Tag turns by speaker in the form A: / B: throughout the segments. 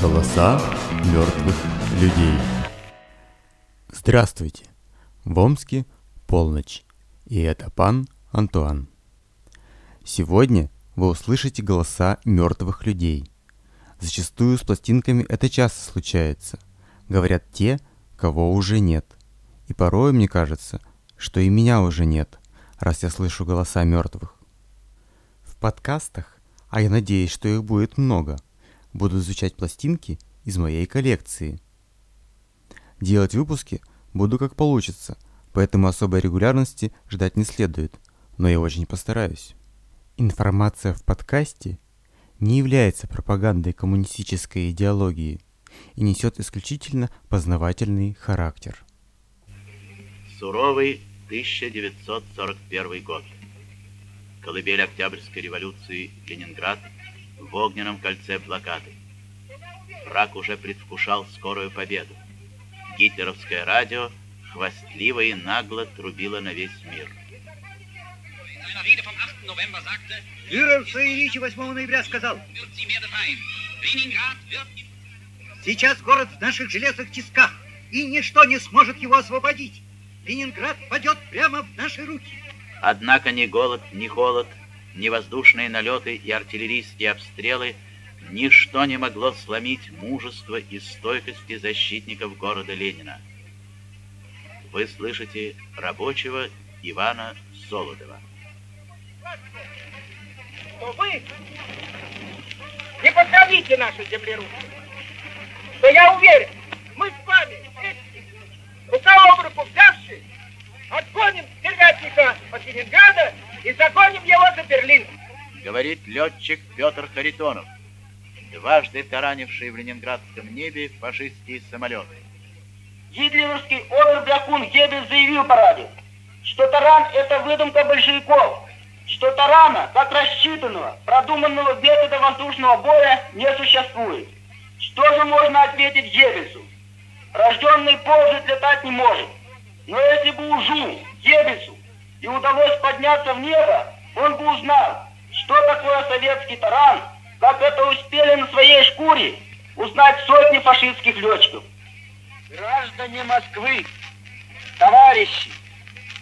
A: Голоса мертвых людей. Здравствуйте! В Омске полночь, и это пан Антуан. Сегодня вы услышите голоса мертвых людей. Зачастую с пластинками это часто случается. Говорят те, кого уже нет. И порой мне кажется, что и меня уже нет, раз я слышу голоса мертвых. В подкастах, а я надеюсь, что их будет много, буду изучать пластинки из моей коллекции. Делать выпуски буду как получится, поэтому особой регулярности ждать не следует, но я очень постараюсь. Информация в подкасте не является пропагандой коммунистической идеологии и несет исключительно познавательный характер.
B: Суровый 1941 год. Колыбель Октябрьской революции Ленинград в огненном кольце блокады. Враг уже предвкушал скорую победу. Гитлеровское радио хвастливо и нагло трубило на весь мир –
C: Фюрер в своей речи 8 ноября сказал, сейчас город в наших железных тисках, и ничто не сможет его освободить. Ленинград падет прямо в наши руки.
B: Однако ни голод, ни холод, ни воздушные налеты и артиллерийские обстрелы ничто не могло сломить мужество и стойкости защитников города Ленина. Вы слышите рабочего Ивана Солодова
D: что вы не подходите нашей земле руки. Что я уверен, мы с вами вместе, рука об руку взявши, отгоним стервятника от Ленинграда и загоним его за Берлин.
B: Говорит летчик Петр Харитонов, дважды таранивший в ленинградском небе фашистские самолеты.
E: Гитлеровский обер-брякун Геббельс заявил по радио, что таран – это выдумка большевиков, что тарана, как рассчитанного, продуманного метода воздушного боя, не существует. Что же можно ответить Геббельсу? Рожденный позже летать не может. Но если бы Ужу, Геббельсу, и удалось подняться в небо, он бы узнал, что такое советский таран, как это успели на своей шкуре узнать сотни фашистских летчиков.
D: Граждане Москвы, товарищи,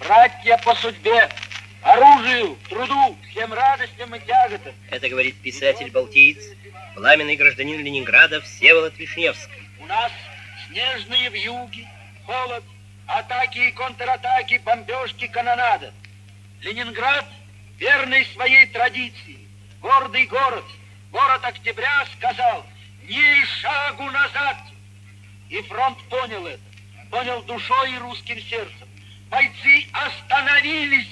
D: братья по судьбе, оружию, труду, всем радостям и тяготам.
F: Это говорит писатель-балтиец, пламенный гражданин Ленинграда Всеволод Вишневский.
D: У нас снежные вьюги, холод, атаки и контратаки, бомбежки, канонада. Ленинград, верный своей традиции, гордый город, город октября сказал «Ни шагу назад!» И фронт понял это, понял душой и русским сердцем. Бойцы остановились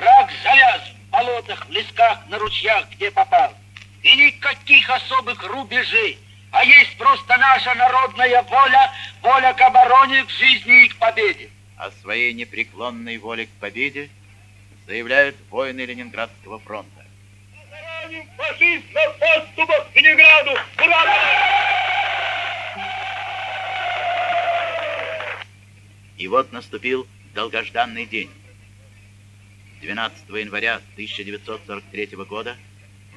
D: Враг завяз в болотах, в лесках, на ручьях, где попал. И никаких особых рубежей, а есть просто наша народная воля, воля к обороне, к жизни и к победе.
B: О своей непреклонной воле к победе заявляют воины Ленинградского фронта.
D: Фашист на подступах к Ленинграду! Ура!
B: И вот наступил долгожданный день. 12 января 1943 года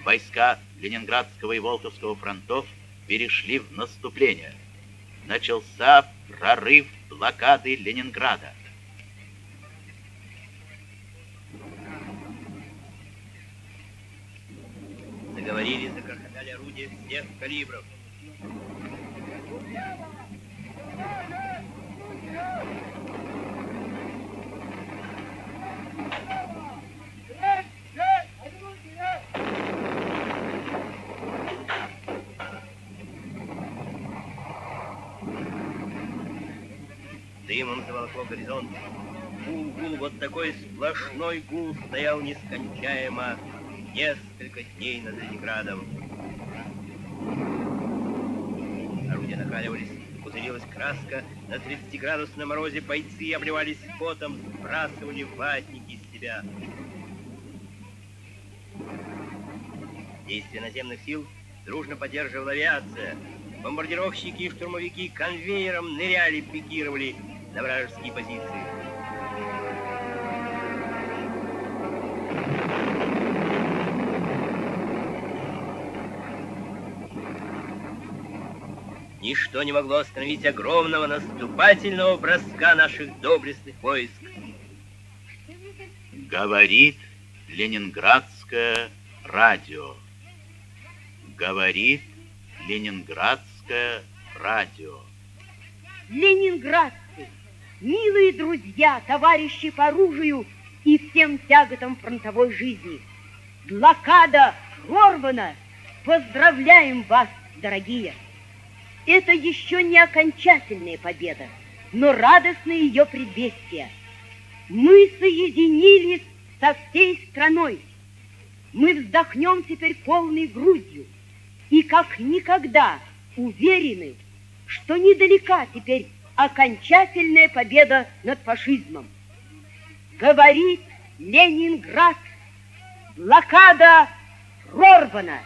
B: войска Ленинградского и Волховского фронтов перешли в наступление. Начался прорыв блокады Ленинграда.
F: Заговорили, закрохотали орудия всех калибров. Дымом заволокло горизонт. Гул, гул, вот такой сплошной гул стоял нескончаемо несколько дней над Ленинградом. Орудия накаливались, пузырилась краска, на 30-градусном морозе бойцы обливались потом, сбрасывали ватники из себя. Действие наземных сил дружно поддерживала авиация. Бомбардировщики и штурмовики конвейером ныряли, пикировали на вражеские позиции. Ничто не могло остановить огромного наступательного броска наших доблестных войск.
B: Говорит Ленинградское радио. Говорит Ленинградское радио.
G: Ленинградцы, милые друзья, товарищи по оружию и всем тяготам фронтовой жизни. Блокада прорвана. Поздравляем вас, дорогие! Это еще не окончательная победа, но радостное ее предвестие. Мы соединились со всей страной. Мы вздохнем теперь полной грудью и как никогда уверены, что недалека теперь окончательная победа над фашизмом. Говорит Ленинград, блокада прорвана.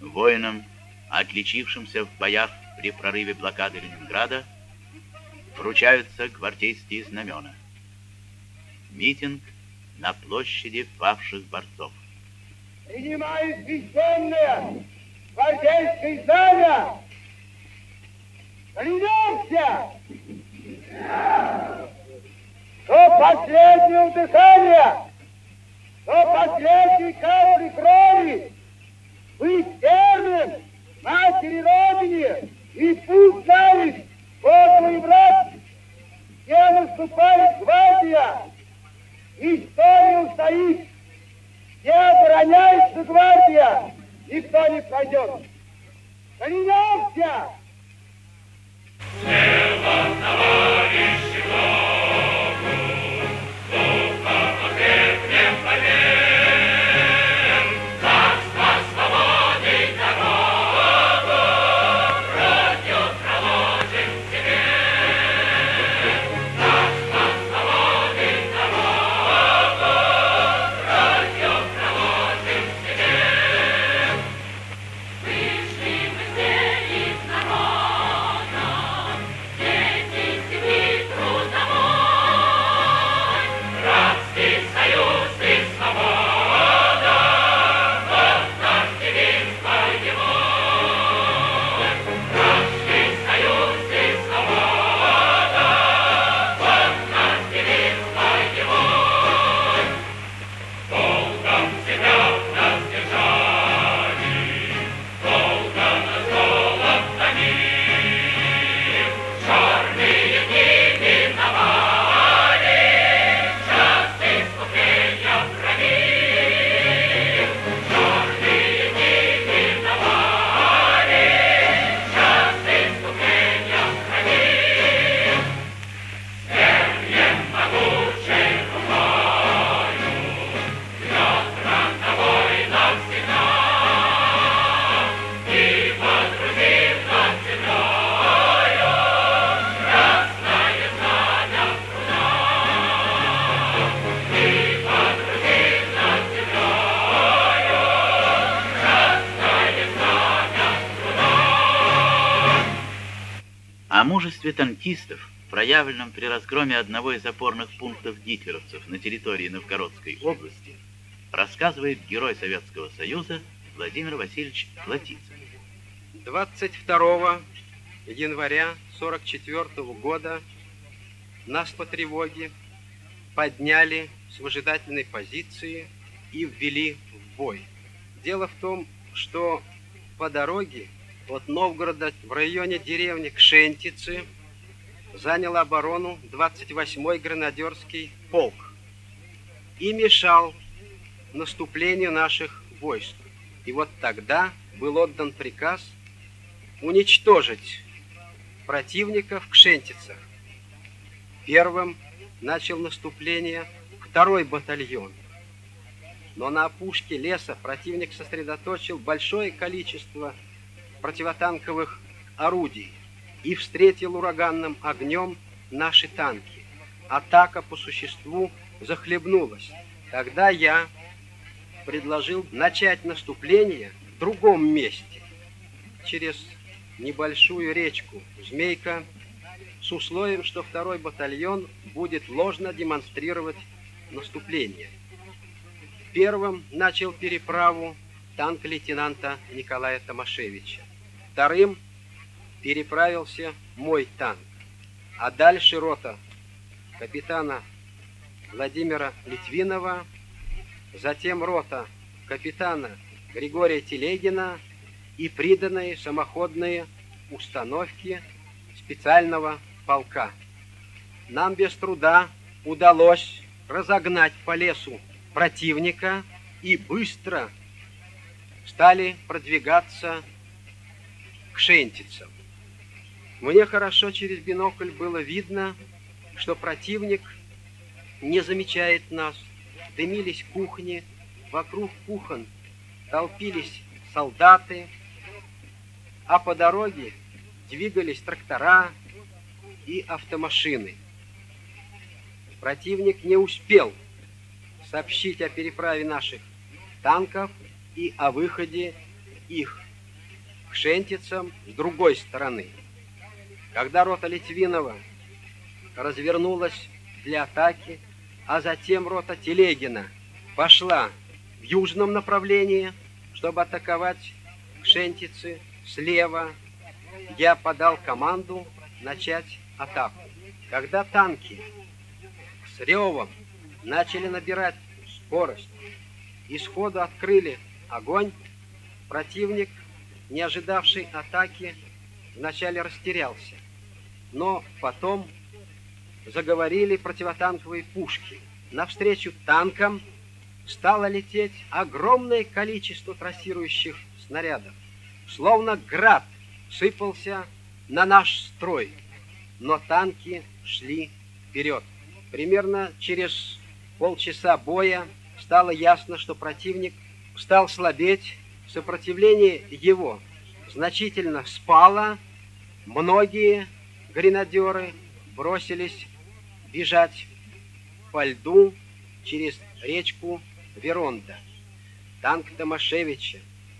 B: Воинам, отличившимся в боях при прорыве блокады Ленинграда, вручаются гвардейские знамена. Митинг на площади павших борцов.
H: Принимаю священное гвардейское знамя! Клянемся! До последнего дыхания, до последней капли крови быть верным матери Родине и пусть знает, Бог и брат, где наступает гвардия, история устоит, где обороняется гвардия, никто не пройдет. Клянемся!
I: Смело, товарищи,
B: О мужестве танкистов, проявленном при разгроме одного из опорных пунктов гитлеровцев на территории Новгородской области, рассказывает герой Советского Союза Владимир Васильевич Платицын.
J: 22 января 44 года нас по тревоге подняли с выжидательной позиции и ввели в бой. Дело в том, что по дороге от Новгорода в районе деревни Кшентицы занял оборону 28-й гранадерский полк и мешал наступлению наших войск. И вот тогда был отдан приказ уничтожить противника в Кшентицах. Первым начал наступление второй батальон. но на опушке леса противник сосредоточил большое количество противотанковых орудий и встретил ураганным огнем наши танки. Атака по существу захлебнулась. Тогда я предложил начать наступление в другом месте, через небольшую речку Змейка, с условием, что второй батальон будет ложно демонстрировать наступление. Первым начал переправу танк лейтенанта Николая Томашевича. Вторым переправился мой танк. А дальше рота капитана Владимира Литвинова, затем рота капитана Григория Телегина и приданные самоходные установки специального полка. Нам без труда удалось разогнать по лесу противника и быстро стали продвигаться к Шентицам. Мне хорошо через бинокль было видно, что противник не замечает нас. Дымились кухни, вокруг кухон толпились солдаты, а по дороге двигались трактора и автомашины. Противник не успел сообщить о переправе наших танков и о выходе их к шентицам с другой стороны. Когда рота Литвинова развернулась для атаки, а затем рота Телегина пошла в южном направлении, чтобы атаковать Шентицы слева, я подал команду начать атаку. Когда танки с ревом начали набирать скорость и сходу открыли огонь, противник, не ожидавший атаки, вначале растерялся. Но потом заговорили противотанковые пушки. Навстречу танкам стало лететь огромное количество трассирующих снарядов. Словно град сыпался на наш строй, но танки шли вперед. Примерно через полчаса боя стало ясно, что противник стал слабеть, сопротивление его значительно спало, многие гренадеры бросились бежать по льду через речку Веронда. Танк Томашевича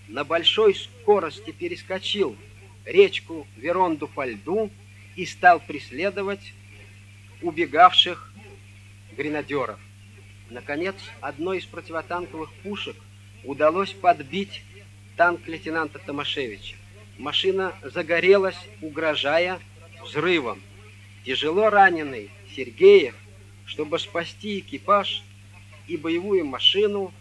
J: на большой скорости перескочил речку Веронду по льду и стал преследовать убегавших гренадеров. Наконец, одной из противотанковых пушек удалось подбить танк лейтенанта Томашевича. Машина загорелась, угрожая взрывом. Тяжело раненый Сергеев, чтобы спасти экипаж и боевую машину,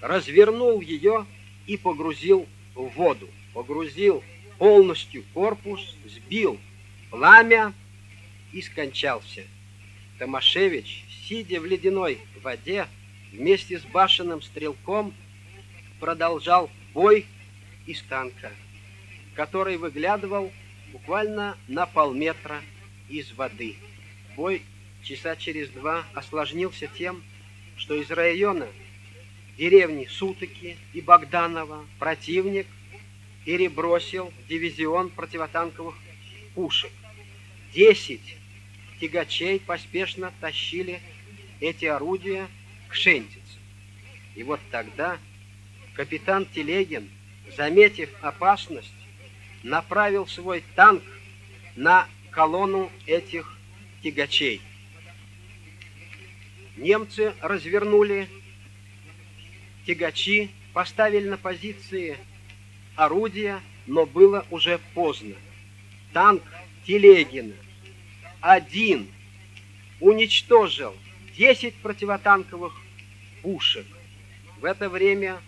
J: развернул ее и погрузил в воду. Погрузил полностью корпус, сбил пламя и скончался. Томашевич, сидя в ледяной воде, вместе с башенным стрелком продолжал бой из танка, который выглядывал буквально на полметра из воды. Бой часа через два осложнился тем, что из района деревни Сутыки и Богданова противник перебросил дивизион противотанковых пушек. Десять тягачей поспешно тащили эти орудия к Шентице. И вот тогда капитан Телегин, заметив опасность, направил свой танк на колонну этих тягачей. Немцы развернули тягачи, поставили на позиции орудия, но было уже поздно. Танк Телегина один уничтожил 10 противотанковых пушек. В это время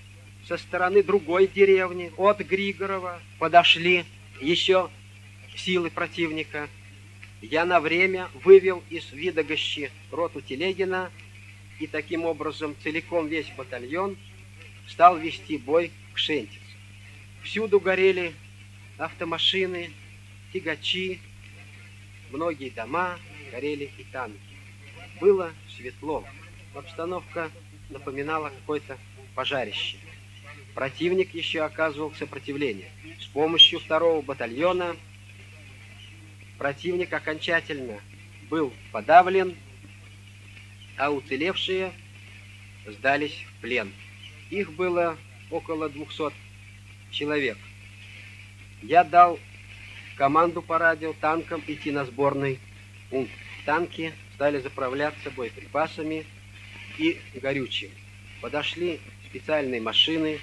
J: со стороны другой деревни, от Григорова, подошли еще силы противника. Я на время вывел из Видогощи роту Телегина и таким образом целиком весь батальон стал вести бой к Шентицу. Всюду горели автомашины, тягачи, многие дома, горели и танки. Было светло, обстановка напоминала какой-то пожарище. Противник еще оказывал сопротивление. С помощью второго батальона противник окончательно был подавлен, а уцелевшие сдались в плен. Их было около 200 человек. Я дал команду по радио танкам идти на сборный пункт. Танки стали заправляться боеприпасами и горючим. Подошли специальные машины,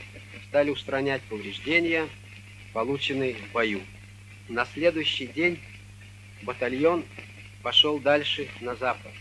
J: стали устранять повреждения, полученные в бою. На следующий день батальон пошел дальше на запад.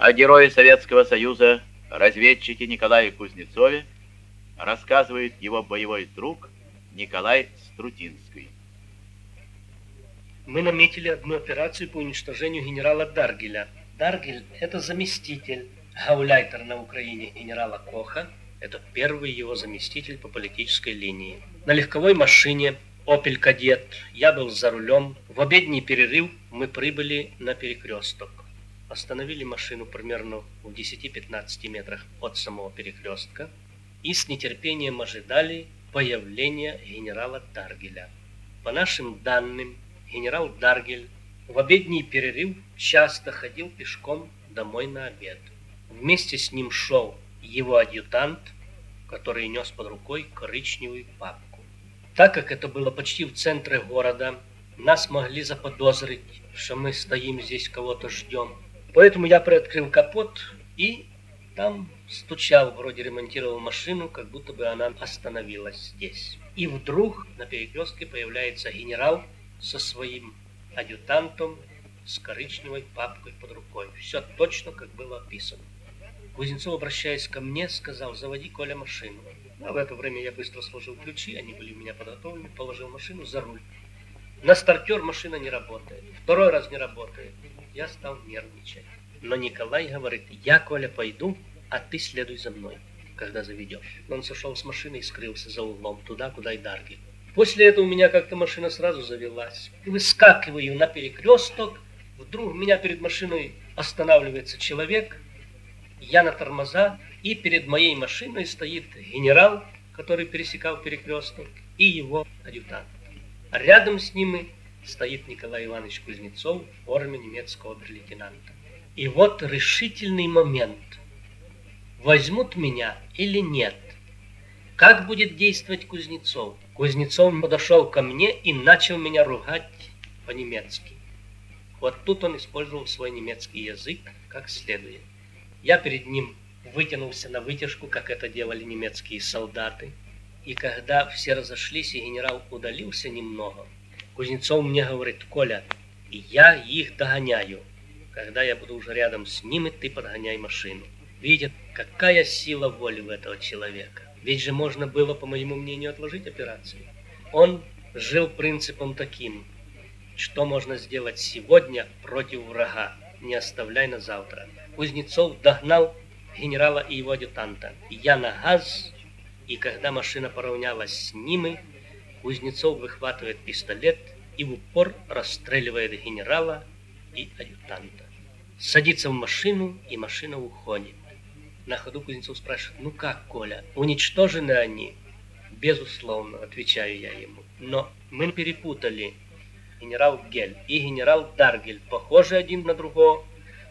B: О герое Советского Союза, разведчике Николае Кузнецове, рассказывает его боевой друг Николай Струтинский.
K: Мы наметили одну операцию по уничтожению генерала Даргеля. Даргель – это заместитель гауляйтера на Украине генерала Коха. Это первый его заместитель по политической линии. На легковой машине «Опель Кадет» я был за рулем. В обедний перерыв мы прибыли на перекресток. Остановили машину примерно в 10-15 метрах от самого перекрестка и с нетерпением ожидали появления генерала Даргеля. По нашим данным, генерал Даргель в обедний перерыв часто ходил пешком домой на обед. Вместе с ним шел его адъютант, который нес под рукой коричневую папку. Так как это было почти в центре города, нас могли заподозрить, что мы стоим здесь, кого-то ждем. Поэтому я приоткрыл капот и там стучал, вроде ремонтировал машину, как будто бы она остановилась здесь. И вдруг на перекрестке появляется генерал со своим адъютантом с коричневой папкой под рукой. Все точно, как было описано. Кузнецов, обращаясь ко мне, сказал, заводи, Коля, машину. А в это время я быстро сложил ключи, они были у меня подготовлены, положил машину за руль. На стартер машина не работает. Второй раз не работает. Я стал нервничать. Но Николай говорит, я, Коля, пойду, а ты следуй за мной, когда заведешь. Он сошел с машины и скрылся за углом, туда, куда и Дарги. После этого у меня как-то машина сразу завелась. Выскакиваю на перекресток, вдруг меня перед машиной останавливается человек, я на тормоза, и перед моей машиной стоит генерал, который пересекал перекресток, и его адъютант. Рядом с ними стоит Николай Иванович Кузнецов в форме немецкого обер-лейтенанта. И вот решительный момент. Возьмут меня или нет? Как будет действовать Кузнецов? Кузнецов подошел ко мне и начал меня ругать по-немецки. Вот тут он использовал свой немецкий язык как следует. Я перед ним вытянулся на вытяжку, как это делали немецкие солдаты. И когда все разошлись, и генерал удалился немного, Кузнецов мне говорит, Коля, я их догоняю. Когда я буду уже рядом с ними, ты подгоняй машину. Видите, какая сила воли у этого человека. Ведь же можно было, по моему мнению, отложить операцию. Он жил принципом таким, что можно сделать сегодня против врага, не оставляй на завтра. Кузнецов догнал генерала и его адъютанта. Я на газ, и когда машина поравнялась с ними, Кузнецов выхватывает пистолет и в упор расстреливает генерала и адъютанта. Садится в машину, и машина уходит. На ходу Кузнецов спрашивает, ну как, Коля, уничтожены они? Безусловно, отвечаю я ему. Но мы перепутали генерал Гель и генерал Даргель, похожи один на другого.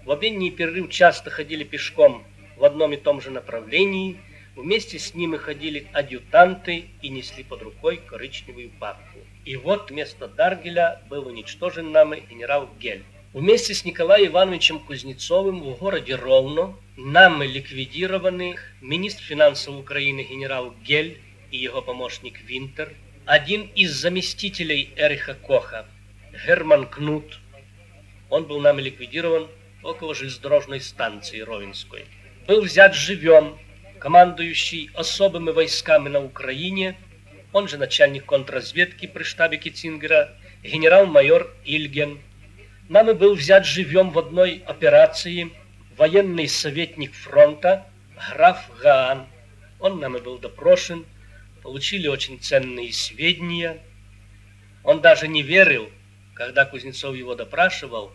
K: В обеденный перерыв часто ходили пешком в одном и том же направлении. Вместе с ними ходили адъютанты и несли под рукой коричневую папку. И вот вместо Даргеля был уничтожен нами генерал Гель. Вместе с Николаем Ивановичем Кузнецовым в городе Ровно нами ликвидированы министр финансов Украины генерал Гель и его помощник Винтер, один из заместителей Эриха Коха, Герман Кнут. Он был нами ликвидирован около железнодорожной станции Ровенской. Был взят живем командующий особыми войсками на Украине, он же начальник контрразведки при штабе Китцингера, генерал-майор Ильген. Нами был взят живем в одной операции военный советник фронта граф Гаан. Он нами был допрошен, получили очень ценные сведения. Он даже не верил, когда Кузнецов его допрашивал,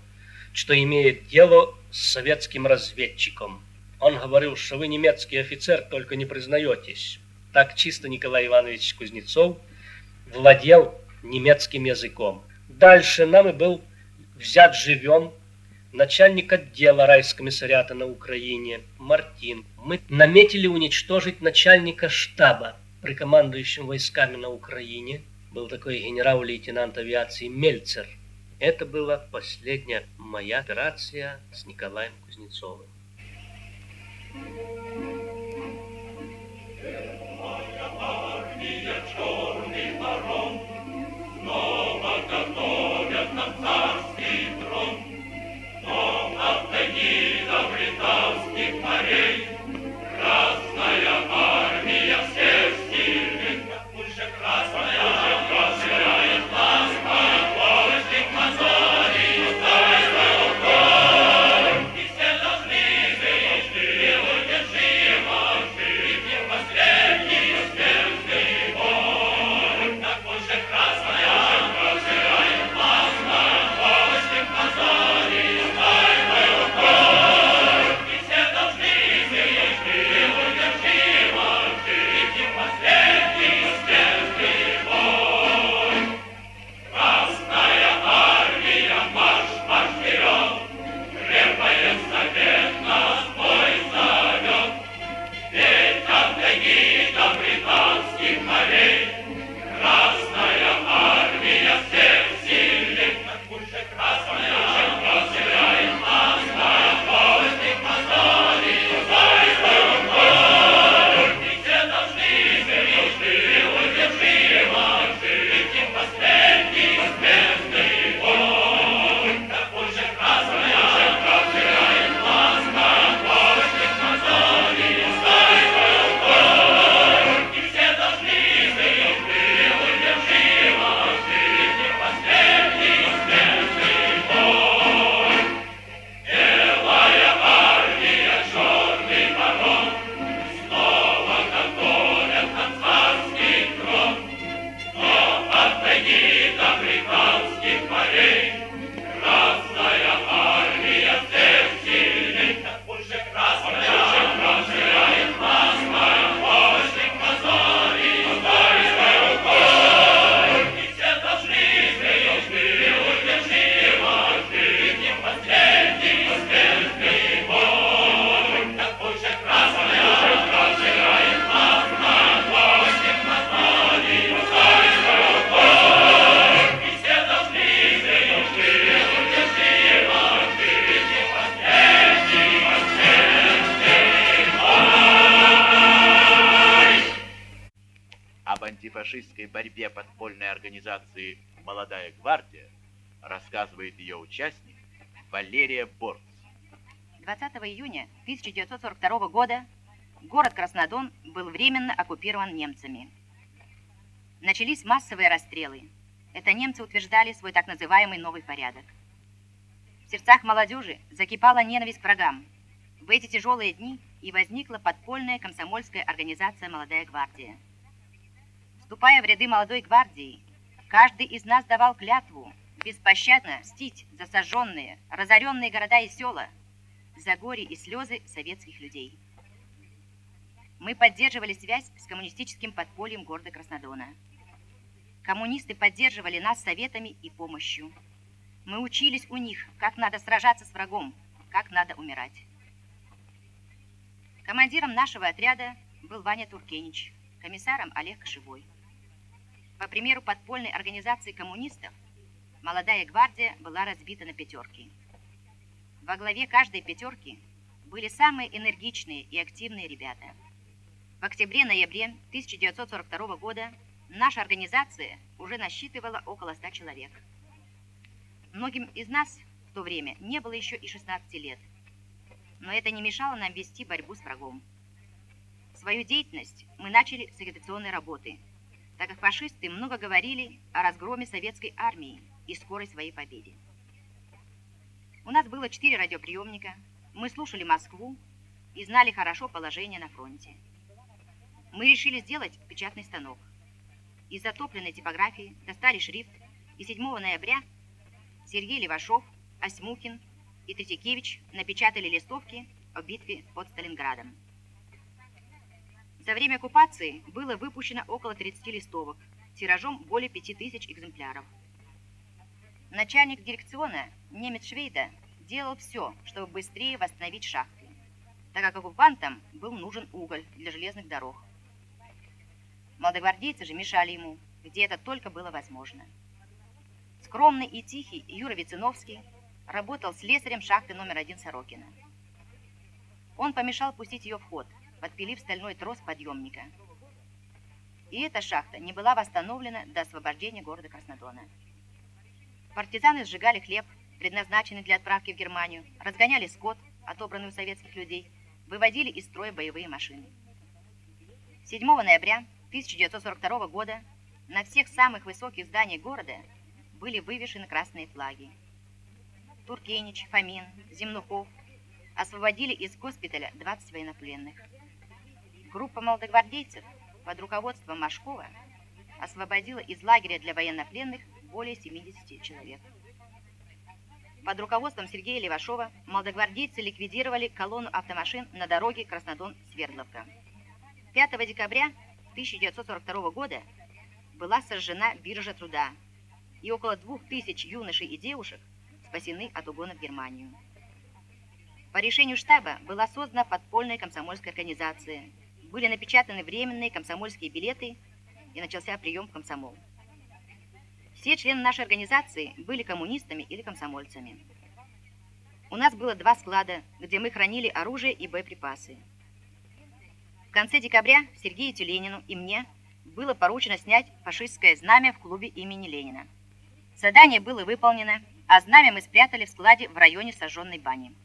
K: что имеет дело с советским разведчиком. Он говорил, что вы немецкий офицер, только не признаетесь. Так чисто Николай Иванович Кузнецов владел немецким языком. Дальше нам и был взят живем начальник отдела райскомиссариата на Украине Мартин. Мы наметили уничтожить начальника штаба при командующем войсками на Украине. Был такой генерал-лейтенант авиации Мельцер. Это была последняя моя операция с Николаем Кузнецовым.
B: Thank you. «Молодая гвардия» рассказывает ее участник Валерия Борц.
L: 20 июня 1942 года город Краснодон был временно оккупирован немцами. Начались массовые расстрелы. Это немцы утверждали свой так называемый новый порядок. В сердцах молодежи закипала ненависть к врагам. В эти тяжелые дни и возникла подпольная комсомольская организация «Молодая гвардия». Вступая в ряды молодой гвардии, каждый из нас давал клятву беспощадно мстить за сожженные, разоренные города и села, за горе и слезы советских людей. Мы поддерживали связь с коммунистическим подпольем города Краснодона. Коммунисты поддерживали нас советами и помощью. Мы учились у них, как надо сражаться с врагом, как надо умирать. Командиром нашего отряда был Ваня Туркенич, комиссаром Олег Кошевой. По примеру подпольной организации коммунистов, молодая гвардия была разбита на пятерки. Во главе каждой пятерки были самые энергичные и активные ребята. В октябре-ноябре 1942 года наша организация уже насчитывала около 100 человек. Многим из нас в то время не было еще и 16 лет, но это не мешало нам вести борьбу с врагом. Свою деятельность мы начали с агитационной работы – так как фашисты много говорили о разгроме советской армии и скорой своей победе. У нас было четыре радиоприемника, мы слушали Москву и знали хорошо положение на фронте. Мы решили сделать печатный станок. Из затопленной типографии достали шрифт, и 7 ноября Сергей Левашов, Осьмухин и Третьякевич напечатали листовки о битве под Сталинградом. За время оккупации было выпущено около 30 листовок, тиражом более 5000 экземпляров. Начальник дирекциона, немец Швейда, делал все, чтобы быстрее восстановить шахты, так как оккупантам был нужен уголь для железных дорог. Молодогвардейцы же мешали ему, где это только было возможно. Скромный и тихий Юра Вициновский работал слесарем шахты номер один Сорокина. Он помешал пустить ее в ход – подпилив стальной трос подъемника. И эта шахта не была восстановлена до освобождения города Краснодона. Партизаны сжигали хлеб, предназначенный для отправки в Германию, разгоняли скот, отобранный у советских людей, выводили из строя боевые машины. 7 ноября 1942 года на всех самых высоких зданиях города были вывешены красные флаги. Туркенич, Фомин, Земнухов освободили из госпиталя 20 военнопленных. Группа молодогвардейцев под руководством Машкова освободила из лагеря для военнопленных более 70 человек. Под руководством Сергея Левашова молодогвардейцы ликвидировали колонну автомашин на дороге Краснодон-Свердловка. 5 декабря 1942 года была сожжена биржа труда, и около двух тысяч юношей и девушек спасены от угона в Германию. По решению штаба была создана подпольная комсомольская организация – были напечатаны временные комсомольские билеты и начался прием в комсомол. Все члены нашей организации были коммунистами или комсомольцами. У нас было два склада, где мы хранили оружие и боеприпасы. В конце декабря Сергею Тюленину и мне было поручено снять фашистское знамя в клубе имени Ленина. Задание было выполнено, а знамя мы спрятали в складе в районе сожженной бани.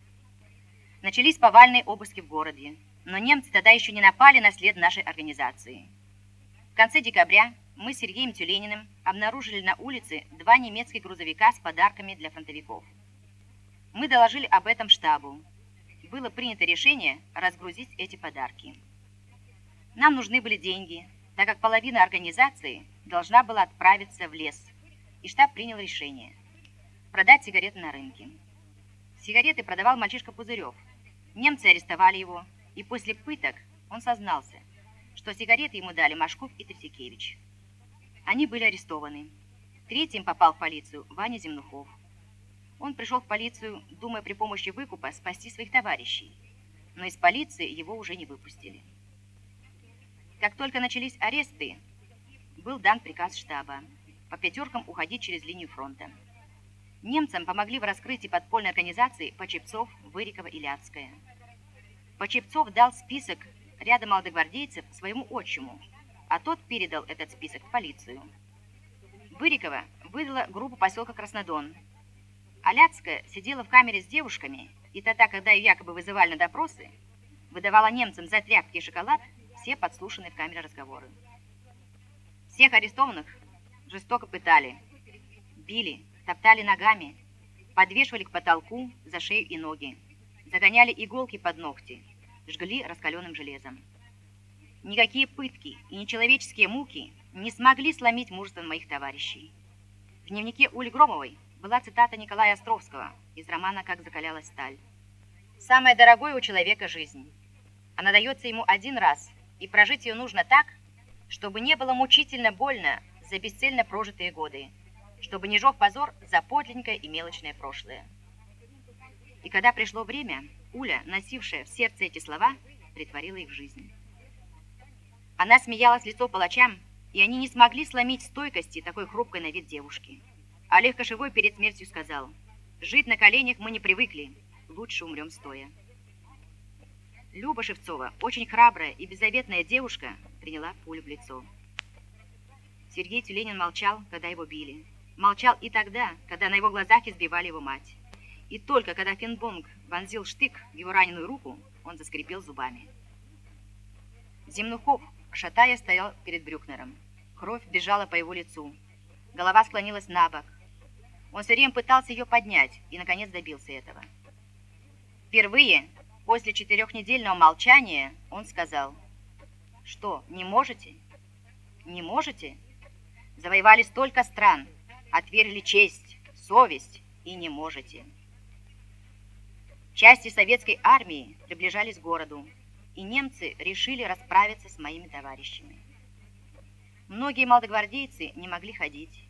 L: Начались повальные обыски в городе но немцы тогда еще не напали на след нашей организации. В конце декабря мы с Сергеем Тюлениным обнаружили на улице два немецких грузовика с подарками для фронтовиков. Мы доложили об этом штабу. Было принято решение разгрузить эти подарки. Нам нужны были деньги, так как половина организации должна была отправиться в лес, и штаб принял решение продать сигареты на рынке. Сигареты продавал мальчишка Пузырев. Немцы арестовали его, и после пыток он сознался, что сигареты ему дали Машков и Третьякевич. Они были арестованы. Третьим попал в полицию Ваня Земнухов. Он пришел в полицию, думая при помощи выкупа спасти своих товарищей, но из полиции его уже не выпустили. Как только начались аресты, был дан приказ штаба по пятеркам уходить через линию фронта. Немцам помогли в раскрытии подпольной организации Почепцов, Вырикова и Ляцкая. Почепцов дал список ряда молодогвардейцев своему отчиму, а тот передал этот список в полицию. Бырикова выдала группу поселка Краснодон. Аляцкая сидела в камере с девушками, и тогда, когда ее якобы вызывали на допросы, выдавала немцам за тряпки и шоколад все подслушанные в камере разговоры. Всех арестованных жестоко пытали, били, топтали ногами, подвешивали к потолку за шею и ноги, загоняли иголки под ногти, жгли раскаленным железом. Никакие пытки и нечеловеческие муки не смогли сломить мужество моих товарищей. В дневнике Ули Громовой была цитата Николая Островского из романа «Как закалялась сталь». «Самое дорогое у человека – жизнь. Она дается ему один раз, и прожить ее нужно так, чтобы не было мучительно больно за бесцельно прожитые годы, чтобы не жег позор за подлинное и мелочное прошлое. И когда пришло время, Уля, носившая в сердце эти слова, притворила их в жизнь. Она смеялась лицо палачам, и они не смогли сломить стойкости такой хрупкой на вид девушки. Олег Кошевой перед смертью сказал, «Жить на коленях мы не привыкли, лучше умрем стоя». Люба Шевцова, очень храбрая и беззаветная девушка, приняла пулю в лицо. Сергей Тюленин молчал, когда его били. Молчал и тогда, когда на его глазах избивали его мать. И только когда Финбонг вонзил штык в его раненую руку, он заскрипел зубами. Земнухов, шатая, стоял перед Брюкнером. Кровь бежала по его лицу. Голова склонилась на бок. Он все время пытался ее поднять и, наконец, добился этого. Впервые После четырехнедельного молчания он сказал, «Что, не можете? Не можете? Завоевали столько стран, отвергли честь, совесть и не можете». Части советской армии приближались к городу, и немцы решили расправиться с моими товарищами. Многие молодогвардейцы не могли ходить.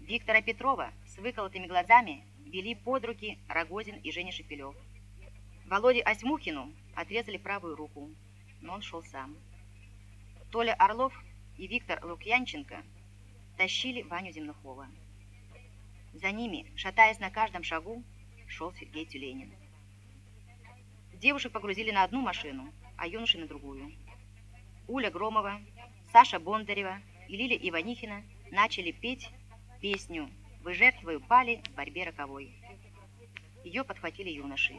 L: Виктора Петрова с выколотыми глазами вели под руки Рогозин и Женя Шепелев. Володе Осьмухину отрезали правую руку, но он шел сам. Толя Орлов и Виктор Лукьянченко тащили Ваню Земнухова. За ними, шатаясь на каждом шагу, шел Сергей Тюленин. Девушек погрузили на одну машину, а юноши на другую. Уля Громова, Саша Бондарева и Лиля Иванихина начали петь песню «Вы жертвой упали в борьбе роковой». Ее подхватили юноши.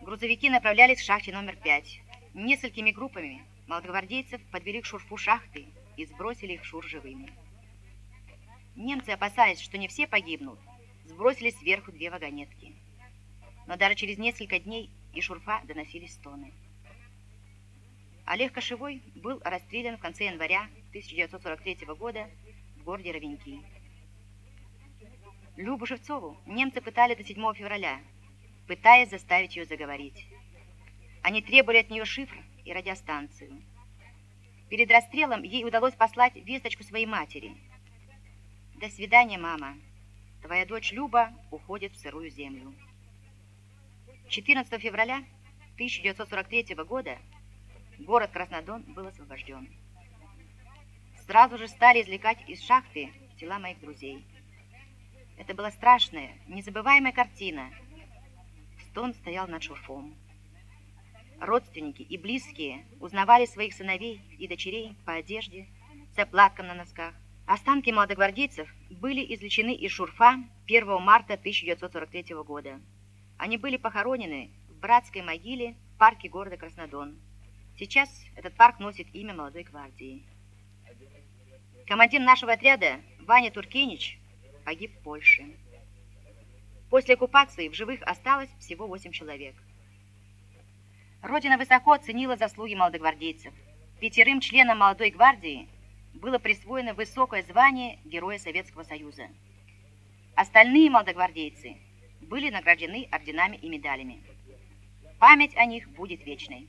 L: Грузовики направлялись к шахте номер пять. Несколькими группами молодогвардейцев подвели к шурфу шахты и сбросили их шур живыми. Немцы, опасаясь, что не все погибнут, сбросили сверху две вагонетки. Но даже через несколько дней из шурфа доносились стоны. Олег Кошевой был расстрелян в конце января 1943 года в городе Ровеньки. Любу Шевцову немцы пытали до 7 февраля, пытаясь заставить ее заговорить. Они требовали от нее шифр и радиостанцию. Перед расстрелом ей удалось послать весточку своей матери. «До свидания, мама. Твоя дочь Люба уходит в сырую землю». 14 февраля 1943 года город Краснодон был освобожден. Сразу же стали извлекать из шахты тела моих друзей. Это была страшная, незабываемая картина – Стон стоял над шурфом. Родственники и близкие узнавали своих сыновей и дочерей по одежде, заплаткам на носках. Останки молодогвардейцев были извлечены из шурфа 1 марта 1943 года. Они были похоронены в братской могиле в парке города Краснодон. Сейчас этот парк носит имя молодой гвардии. Командир нашего отряда Ваня Туркенич погиб в Польше. После оккупации в живых осталось всего 8 человек. Родина высоко оценила заслуги молодогвардейцев. Пятерым членам молодой гвардии было присвоено высокое звание Героя Советского Союза. Остальные молодогвардейцы были награждены орденами и медалями. Память о них будет вечной.